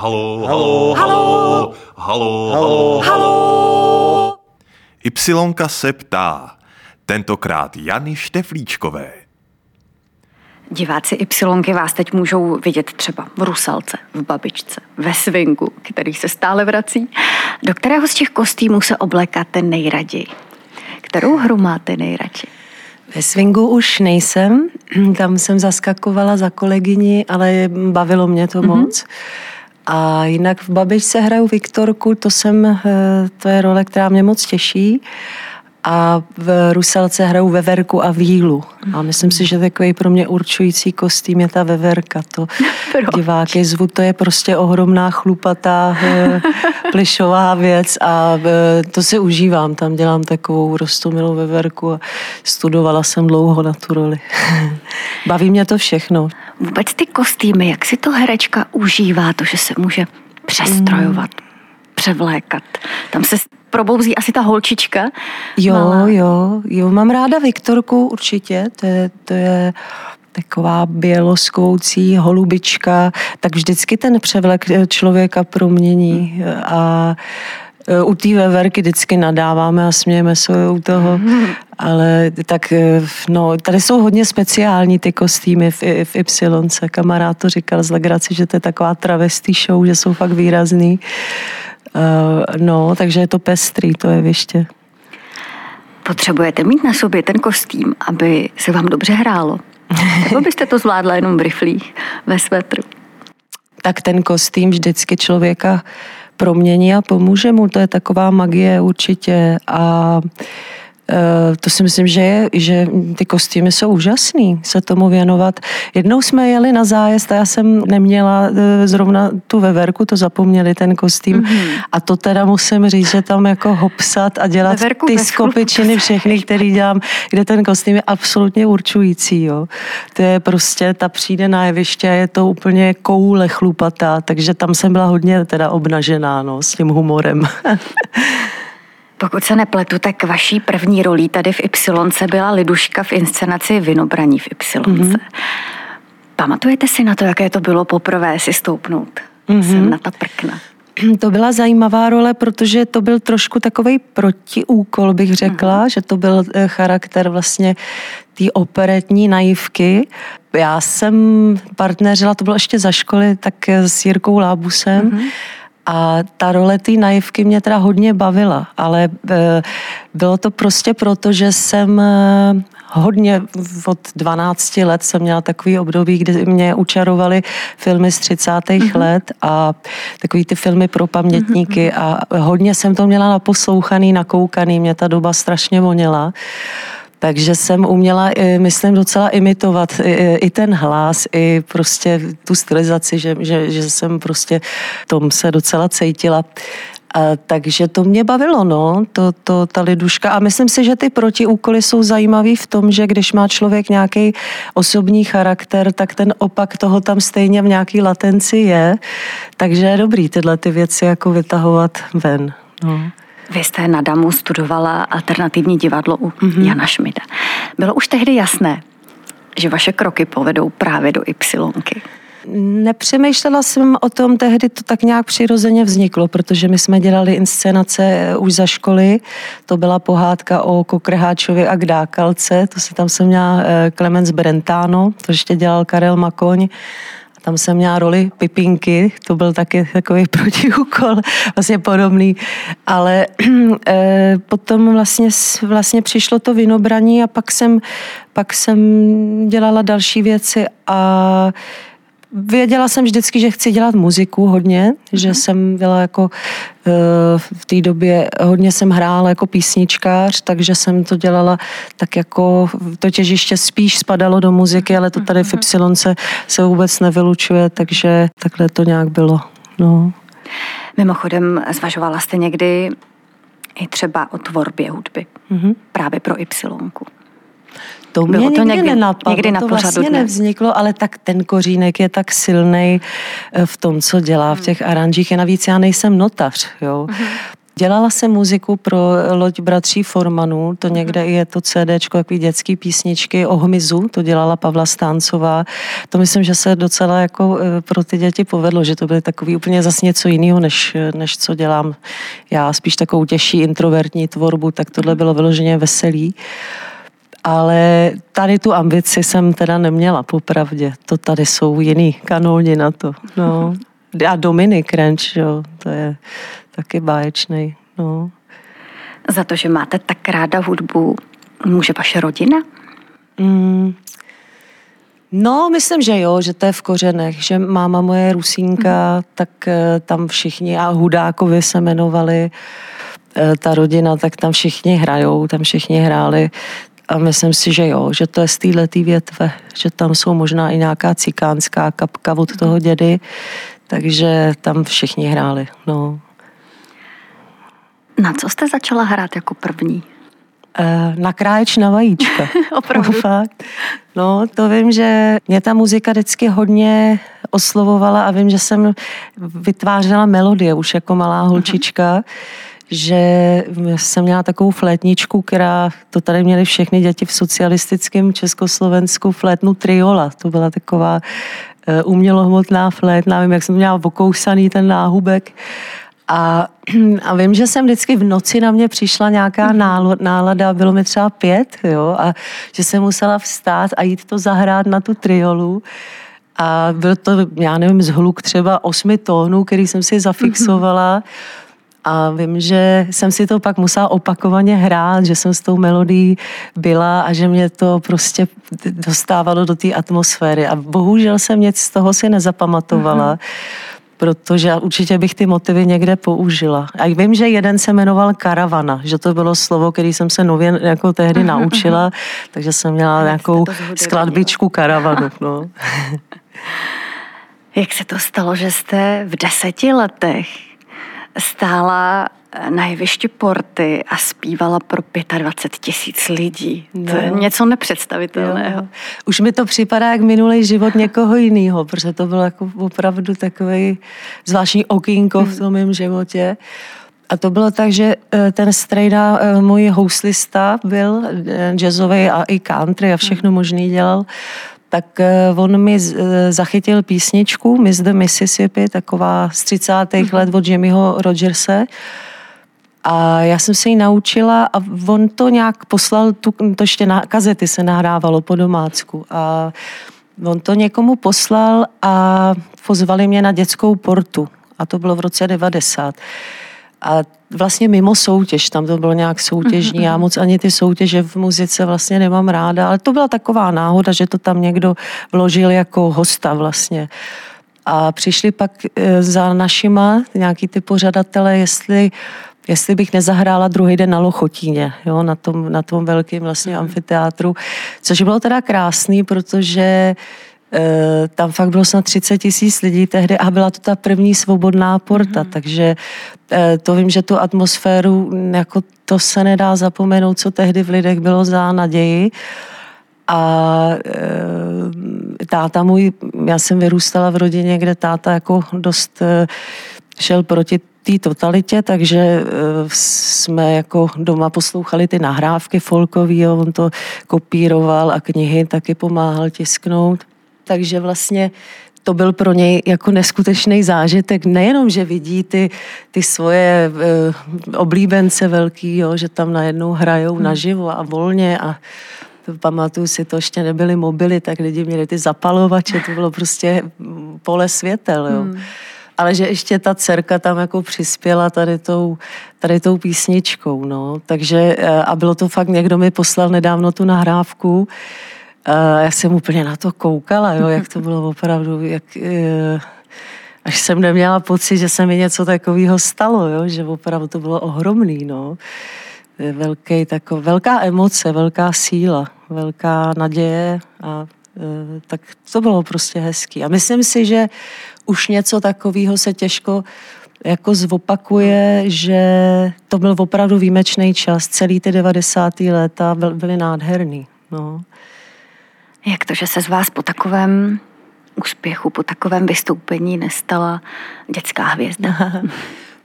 Halo, halo, halo, halo, halo, halo. Ypsilonka se ptá, tentokrát Jany Šteflíčkové. Diváci Ypsilonky vás teď můžou vidět třeba v Rusalce, v Babičce, ve Swingu, který se stále vrací. Do kterého z těch kostýmů se oblékáte nejraději? Kterou hru máte nejradši? Ve swingu už nejsem, tam jsem zaskakovala za kolegyni, ale bavilo mě to mm-hmm. moc. A jinak v Babičce hraju Viktorku, to, jsem, eh, to je role, která mě moc těší. A v Ruselce hraju veverku a vílu. A myslím si, že takový pro mě určující kostým je ta veverka. To diváky zvu, to je prostě ohromná chlupatá eh, plišová věc a eh, to si užívám. Tam dělám takovou rostomilou veverku a studovala jsem dlouho na tu roli. Baví mě to všechno. Vůbec ty kostýmy, jak si to herečka užívá, to, že se může přestrojovat, mm. Převlékat. Tam se probouzí asi ta holčička. Jo, malá. jo, jo, mám ráda Viktorku určitě, to je, to je taková běloskoucí holubička, tak vždycky ten převlek člověka promění a e, u té veverky vždycky nadáváme a smějeme se u toho, ale tak no, tady jsou hodně speciální ty kostýmy v, v Y. Kamarád to říkal z legraci, že to je taková travestý show, že jsou fakt výrazný. Uh, no, takže je to pestrý, to je věště. Potřebujete mít na sobě ten kostým, aby se vám dobře hrálo. Nebo byste to zvládla jenom v riflích, ve svetru? Tak ten kostým vždycky člověka promění a pomůže mu. To je taková magie určitě. A uh, Eh, to si myslím, že, je, že ty kostýmy jsou úžasný se tomu věnovat. Jednou jsme jeli na zájezd a já jsem neměla eh, zrovna tu veverku, to zapomněli ten kostým. Mm-hmm. A to teda musím říct, že tam jako hopsat a dělat veverku ty skopičiny všechny, který dělám, kde ten kostým je absolutně určující. Jo. To je prostě, ta přijde na jeviště a je to úplně koule chlupatá, takže tam jsem byla hodně teda obnažená no, s tím humorem. Pokud se nepletu, tak vaší první rolí tady v Y byla Liduška v inscenaci Vinobraní v Y. Mm-hmm. Pamatujete si na to, jaké to bylo poprvé si stoupnout mm-hmm. sem na ta prkna? To byla zajímavá role, protože to byl trošku takový protiúkol, bych řekla, mm-hmm. že to byl eh, charakter vlastně té operetní naivky. Já jsem partneřila, to bylo ještě za školy, tak s Jirkou Lábusem. Mm-hmm a ta role té naivky mě teda hodně bavila, ale e, bylo to prostě proto, že jsem e, hodně od 12 let jsem měla takový období, kdy mě učarovaly filmy z 30. Mm-hmm. let a takový ty filmy pro pamětníky mm-hmm. a hodně jsem to měla naposlouchaný, nakoukaný, mě ta doba strašně voněla. Takže jsem uměla, myslím, docela imitovat i ten hlas, i prostě tu stylizaci, že, že, že jsem prostě tom se docela cítila. A, takže to mě bavilo, no, to, to, ta liduška. A myslím si, že ty protiúkoly jsou zajímavý v tom, že když má člověk nějaký osobní charakter, tak ten opak toho tam stejně v nějaký latenci je. Takže je dobrý tyhle ty věci jako vytahovat ven. No. Vy jste na Damu studovala alternativní divadlo u mm-hmm. Jana Šmida. Bylo už tehdy jasné, že vaše kroky povedou právě do Ypsilonky. Nepřemýšlela jsem o tom, tehdy to tak nějak přirozeně vzniklo, protože my jsme dělali inscenace eh, už za školy. To byla pohádka o Kokrháčovi a Kdákalce, to se tam jsem měla Clemens eh, Brentano, to ještě dělal Karel Makoň tam jsem měla roli Pipinky, to byl taky takový protiúkol, vlastně podobný. Ale e, potom vlastně, vlastně přišlo to vinobraní a pak jsem, pak jsem dělala další věci a Věděla jsem vždycky, že chci dělat muziku hodně, že jsem byla jako eh, v té době, hodně jsem hrála jako písničkář, takže jsem to dělala tak jako, to těžiště spíš spadalo do muziky, ale to tady v mhm. Y se, se vůbec nevylučuje, takže takhle to nějak bylo. No. Mimochodem, zvažovala jste někdy i třeba o tvorbě hudby, mm-hmm. právě pro Y. To mě Bylo to někdy, někdy nenapadlo, někdy na to vlastně dne. nevzniklo, ale tak ten kořínek je tak silný eh, v tom, co dělá v těch aranžích. A navíc já nejsem notař, jo. Mm-hmm. Dělala jsem muziku pro loď bratří Formanů, to někde je to CD, takový dětský písničky o hmyzu, to dělala Pavla Stáncová. To myslím, že se docela jako eh, pro ty děti povedlo, že to byly takový úplně zase něco jiného, než, než co dělám já, spíš takovou těžší introvertní tvorbu, tak tohle bylo vyloženě veselý. Ale tady tu ambici jsem teda neměla, popravdě. To tady jsou jiný kanóni na to. No. A Dominik Renč, jo, to je taky báječný. No. Za to, že máte tak ráda hudbu, může vaše rodina? Mm, No, myslím, že jo, že to je v kořenech, že máma moje Rusínka, mm. tak eh, tam všichni, a Hudákovi se jmenovali, eh, ta rodina, tak tam všichni hrajou, tam všichni hráli. A myslím si, že jo, že to je z této větve, že tam jsou možná i nějaká cikánská kapka od toho dědy, takže tam všichni hráli. No. Na co jste začala hrát jako první? Eh, na kráječ na vajíčka. Opravdu? Fakt. No, to vím, že mě ta muzika vždycky hodně oslovovala a vím, že jsem vytvářela melodie už jako malá holčička. Uh-huh že jsem měla takovou flétničku, která, to tady měly všechny děti v socialistickém Československu, flétnu triola. To byla taková eh, umělohmotná flétna, nevím, jak jsem měla okousaný ten náhubek. A, a vím, že jsem vždycky v noci na mě přišla nějaká mhm. nálada, bylo mi třeba pět, jo, a že jsem musela vstát a jít to zahrát na tu triolu. A byl to, já nevím, zhluk třeba osmi tónů, který jsem si zafixovala. A vím, že jsem si to pak musela opakovaně hrát, že jsem s tou melodií byla a že mě to prostě dostávalo do té atmosféry. A bohužel jsem nic z toho si nezapamatovala. Mm-hmm protože určitě bych ty motivy někde použila. A vím, že jeden se jmenoval karavana, že to bylo slovo, který jsem se nově jako tehdy naučila, takže jsem měla nějakou skladbičku karavanu. No. Jak se to stalo, že jste v deseti letech stála na jevišti Porty a zpívala pro 25 tisíc lidí. No. To je no. něco nepředstavitelného. Jo. Už mi to připadá jak minulý život někoho jiného, protože to bylo jako opravdu takový zvláštní okýnko v tom mém životě. A to bylo tak, že eh, ten strejda, eh, můj houslista, byl eh, jazzový a i country a všechno možný dělal tak eh, on mi eh, zachytil písničku Miss the Mississippi, taková z 30. Mm-hmm. let od Jimmyho Rogerse. A já jsem se ji naučila a on to nějak poslal, tu, to ještě na kazety se nahrávalo po domácku. A on to někomu poslal a pozvali mě na dětskou portu. A to bylo v roce 90 a vlastně mimo soutěž, tam to bylo nějak soutěžní, já moc ani ty soutěže v muzice vlastně nemám ráda, ale to byla taková náhoda, že to tam někdo vložil jako hosta vlastně. A přišli pak e, za našima nějaký ty pořadatelé, jestli jestli bych nezahrála druhý den na Lochotíně, jo, na tom, na tom velkém vlastně mhm. amfiteátru, což bylo teda krásný, protože tam fakt bylo snad 30 tisíc lidí tehdy a byla to ta první svobodná porta, mm. takže eh, to vím, že tu atmosféru, jako to se nedá zapomenout, co tehdy v lidech bylo za naději. A e, táta můj, já jsem vyrůstala v rodině, kde táta jako dost e, šel proti té totalitě, takže e, jsme jako doma poslouchali ty nahrávky folkový, on to kopíroval a knihy taky pomáhal tisknout takže vlastně to byl pro něj jako neskutečný zážitek. Nejenom, že vidí ty, ty svoje e, oblíbence velký, jo, že tam najednou hrajou hmm. naživo a volně a pamatuju si, to ještě nebyly mobily, tak lidi měli ty zapalovače, to bylo prostě pole světel, jo. Hmm. Ale že ještě ta dcerka tam jako přispěla tady tou, tady tou písničkou, no. Takže, eh, a bylo to fakt, někdo mi poslal nedávno tu nahrávku, já jsem úplně na to koukala, jo, jak to bylo opravdu, jak, uh, až jsem neměla pocit, že se mi něco takového stalo, jo, že opravdu to bylo ohromný, no. Velký, tako, velká emoce, velká síla, velká naděje a uh, tak to bylo prostě hezký. A myslím si, že už něco takového se těžko jako zopakuje, že to byl opravdu výjimečný čas. Celý ty 90. léta byly nádherný. No. Jak to, že se z vás po takovém úspěchu, po takovém vystoupení nestala dětská hvězda?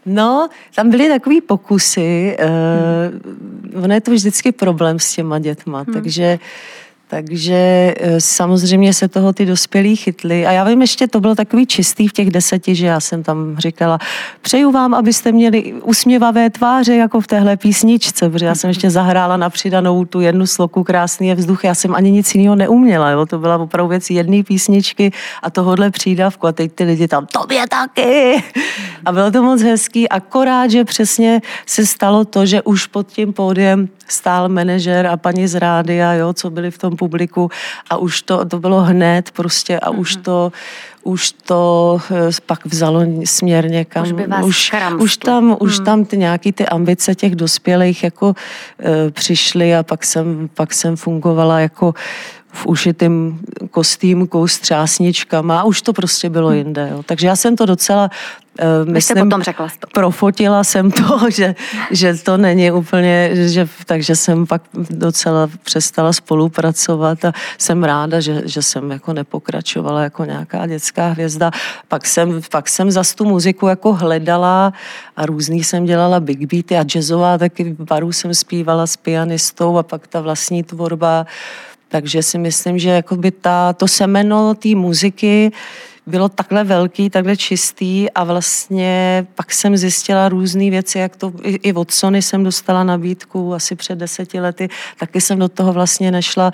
No, tam byly takový pokusy. Hmm. ono je to vždycky problém s těma dětma, hmm. takže takže e, samozřejmě se toho ty dospělí chytli. A já vím, ještě to bylo takový čistý v těch deseti, že já jsem tam říkala, přeju vám, abyste měli usměvavé tváře, jako v téhle písničce, protože já jsem ještě zahrála na přidanou tu jednu sloku Krásný je vzduch. Já jsem ani nic jiného neuměla. Jo? To byla opravdu věc jedné písničky a tohohle přídavku. A teď ty lidi tam, tobě taky. A bylo to moc hezký. Akorát, že přesně se stalo to, že už pod tím pódiem stál manažer a paní z rádia, jo, co byli v tom publiku a už to, to bylo hned prostě a mm-hmm. už mhm. to už to eh, pak vzalo směr někam. Už by vás už, už tam, hmm. už tam ty nějaký ty ambice těch dospělých jako e, přišly a pak jsem, pak jsem fungovala jako v ušitým kostýmku s třásničkama a už to prostě bylo hmm. jinde. Jo. Takže já jsem to docela Uh, myslím, potom řekla to. Profotila jsem to, že, že to není úplně, že, takže jsem pak docela přestala spolupracovat a jsem ráda, že, že jsem jako nepokračovala jako nějaká dětská hvězda. Pak jsem, pak jsem zas tu muziku jako hledala a různý jsem dělala big beaty a jazzová, taky v baru jsem zpívala s pianistou a pak ta vlastní tvorba. Takže si myslím, že jakoby ta, to semeno té muziky bylo takhle velký, takhle čistý a vlastně pak jsem zjistila různé věci, jak to i, i od Sony jsem dostala nabídku asi před deseti lety, taky jsem do toho vlastně nešla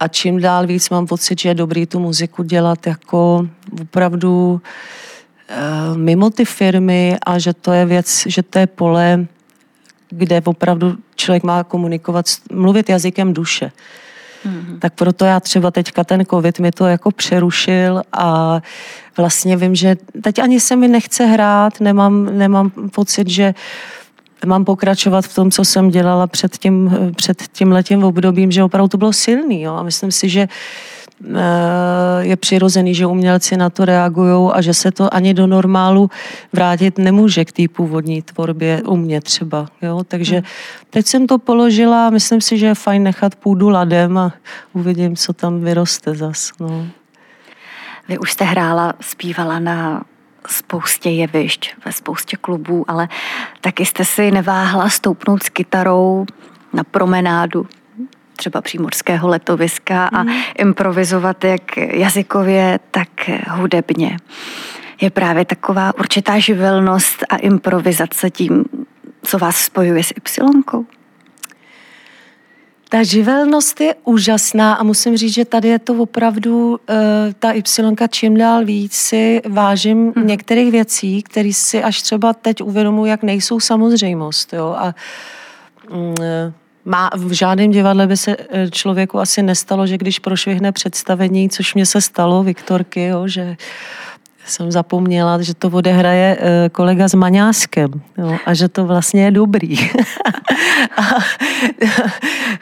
a čím dál víc mám pocit, že je dobrý tu muziku dělat jako opravdu uh, mimo ty firmy a že to je věc, že to je pole, kde opravdu člověk má komunikovat, mluvit jazykem duše. Mm-hmm. Tak proto já třeba teďka ten covid mi to jako přerušil a vlastně vím, že teď ani se mi nechce hrát, nemám, nemám pocit, že mám pokračovat v tom, co jsem dělala před tím, před tím letím obdobím, že opravdu to bylo silný. Jo? A myslím si, že je přirozený, že umělci na to reagují a že se to ani do normálu vrátit nemůže k té původní tvorbě u mě třeba. Jo? Takže hmm. teď jsem to položila a myslím si, že je fajn nechat půdu ladem a uvidím, co tam vyroste zas. No. Vy už jste hrála, zpívala na spoustě jevišť, ve spoustě klubů, ale taky jste si neváhla stoupnout s kytarou na promenádu třeba přímorského letoviska a mm. improvizovat jak jazykově, tak hudebně. Je právě taková určitá živelnost a improvizace tím, co vás spojuje s Y. Ta živelnost je úžasná a musím říct, že tady je to opravdu uh, ta Y čím dál víc si vážím hmm. některých věcí, které si až třeba teď uvědomuji, jak nejsou samozřejmost. Jo? A uh, má, v žádném divadle by se eh, člověku asi nestalo, že když prošvihne představení, což mě se stalo, Viktorky, jo, že jsem zapomněla, že to odehraje eh, kolega s Maňáskem jo, a že to vlastně je dobrý. a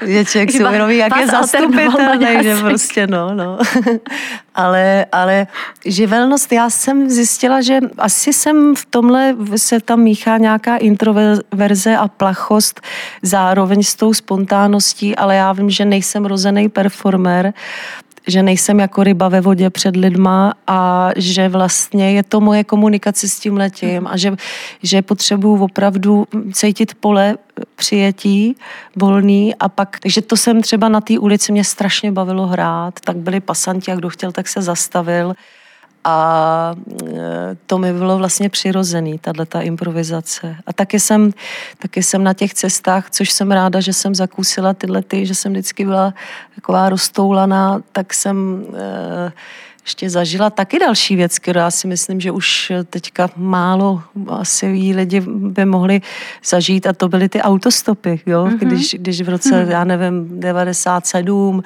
je člověk si uvědomí, jak je zastupitelný, že prostě no, no. ale, ale živelnost, já jsem zjistila, že asi jsem v tomhle se tam míchá nějaká introverze a plachost zároveň s tou spontánností, ale já vím, že nejsem rozený performer že nejsem jako ryba ve vodě před lidma a že vlastně je to moje komunikace s tím letím a že, že potřebuju opravdu cítit pole přijetí volný a pak, takže to jsem třeba na té ulici mě strašně bavilo hrát, tak byli pasanti a kdo chtěl, tak se zastavil a e, to mi bylo vlastně přirozený, tahle ta improvizace. A taky jsem, taky jsem na těch cestách, což jsem ráda, že jsem zakusila tyhle ty, že jsem vždycky byla taková roztoulaná, tak jsem e, ještě zažila taky další věc, kterou já si myslím, že už teďka málo asi jí lidi by mohli zažít a to byly ty autostopy, jo? Mm-hmm. Když, když v roce, mm-hmm. já nevím, 97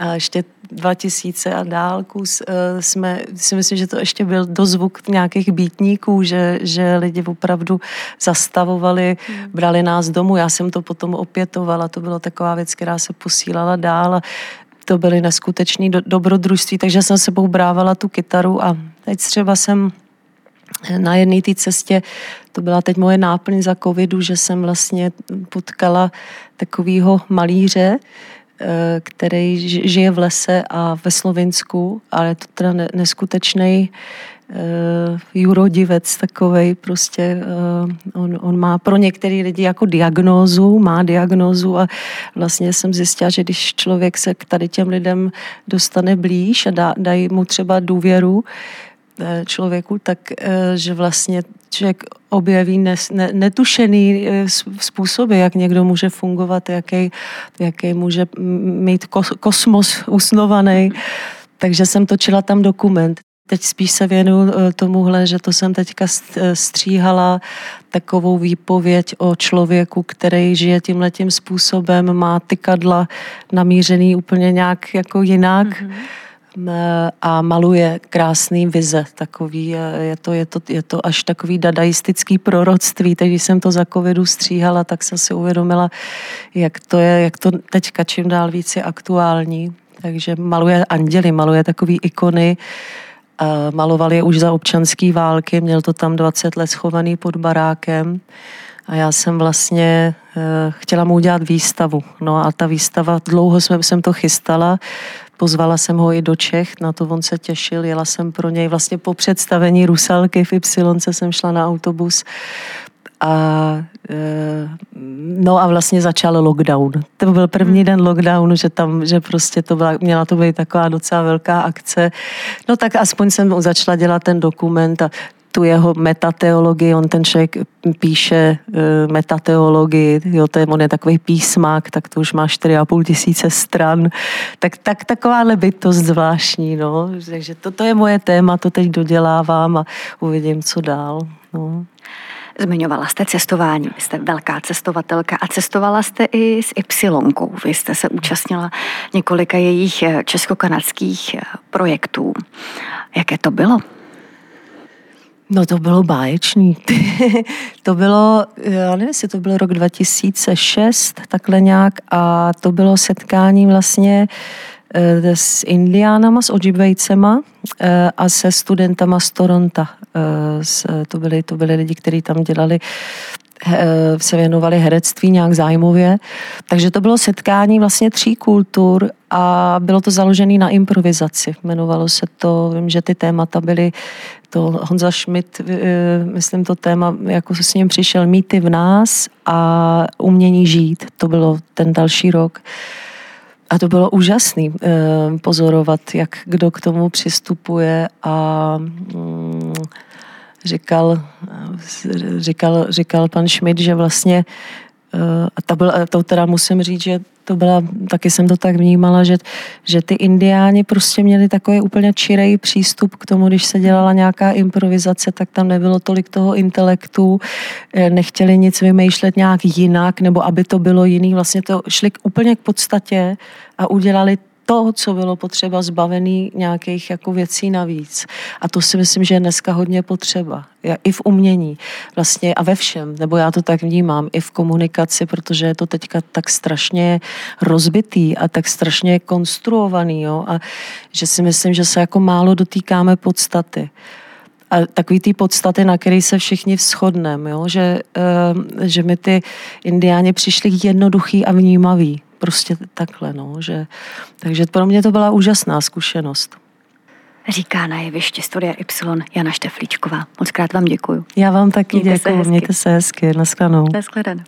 a ještě 2000 a dálku eh, jsme, si myslím, že to ještě byl dozvuk nějakých býtníků, že, že lidi opravdu zastavovali, hmm. brali nás domů. Já jsem to potom opětovala, to byla taková věc, která se posílala dál a to byly neskutečné do, dobrodružství, takže jsem sebou brávala tu kytaru a teď třeba jsem na jedné té cestě, to byla teď moje náplň za covidu, že jsem vlastně potkala takového malíře, který žije v lese a ve Slovinsku, ale je to teda neskutečný, uh, jurodivec takovej, prostě uh, on, on má pro některé lidi jako diagnózu, má diagnózu a vlastně jsem zjistila, že když člověk se k tady těm lidem dostane blíž a dá, dají mu třeba důvěru, Eh, člověku, tak eh, že vlastně člověk objeví nes, ne, netušený eh, způsoby, jak někdo může fungovat, jaký, jaký může mít kosmos usnovaný. Takže jsem točila tam dokument. Teď spíš se věnuju tomuhle, že to jsem teďka stříhala takovou výpověď o člověku, který žije tímhletím způsobem, má tykadla namířený úplně nějak jako jinak. Mm-hmm a maluje krásný vize. Takový, je, to, je, to, je to až takový dadaistický proroctví. Teď, když jsem to za covidu stříhala, tak jsem si uvědomila, jak to je, jak to teďka čím dál víc je aktuální. Takže maluje anděly, maluje takový ikony, maloval je už za občanské války, měl to tam 20 let schovaný pod barákem. A já jsem vlastně uh, chtěla mu udělat výstavu. No a ta výstava, dlouho jsem, jsem to chystala, Pozvala jsem ho i do Čech, na to on se těšil, jela jsem pro něj vlastně po představení Rusalky v Y jsem šla na autobus a e, no a vlastně začal lockdown. To byl první hmm. den lockdownu, že tam, že prostě to byla, měla to být taková docela velká akce. No tak aspoň jsem začala dělat ten dokument a tu jeho metateologii, on ten člověk píše uh, metateologii, jo, to je, on je takový písmák, tak to už má 4,5 tisíce stran, tak, tak takováhle bytost zvláštní, no, takže to, to je moje téma, to teď dodělávám a uvidím, co dál, no. Zmiňovala jste cestování, vy jste velká cestovatelka a cestovala jste i s Ypsilonkou. Vy jste se účastnila několika jejich eh, česko-kanadských eh, projektů. Jaké to bylo? No to bylo báječný. to bylo, já nevím, jestli to bylo rok 2006, takhle nějak, a to bylo setkání vlastně eh, s indiánama, s Ojibwejcema eh, a se studentama z Toronto. Eh, to byli, to byli lidi, kteří tam dělali se věnovali herectví nějak zájmově. Takže to bylo setkání vlastně tří kultur a bylo to založené na improvizaci. Jmenovalo se to, vím, že ty témata byly, to Honza Schmidt, eh, myslím to téma, jako s ním přišel mýty v nás a umění žít. To bylo ten další rok. A to bylo úžasné eh, pozorovat, jak kdo k tomu přistupuje a mm, říkal, říkal, říkal pan Schmidt, že vlastně eh, a to, byl, to teda musím říct, že to byla, taky jsem to tak vnímala, že, že ty indiáni prostě měli takový úplně čirej přístup k tomu, když se dělala nějaká improvizace, tak tam nebylo tolik toho intelektu, eh, nechtěli nic vymýšlet nějak jinak, nebo aby to bylo jiný, vlastně to šli úplně k podstatě a udělali to, co bylo potřeba, zbavený nějakých jako věcí navíc. A to si myslím, že je dneska hodně potřeba. I v umění vlastně a ve všem, nebo já to tak vnímám, i v komunikaci, protože je to teďka tak strašně rozbitý a tak strašně konstruovaný, jo? a že si myslím, že se jako málo dotýkáme podstaty a takový ty podstaty, na který se všichni shodneme, že, uh, že mi ty indiáni přišli jednoduchý a vnímavý prostě takhle, no, že, takže pro mě to byla úžasná zkušenost. Říká na jeviště Studia Y Jana Šteflíčková. Moc krát vám děkuju. Já vám taky děkuji, mějte se hezky, naschledanou. Naschledanou.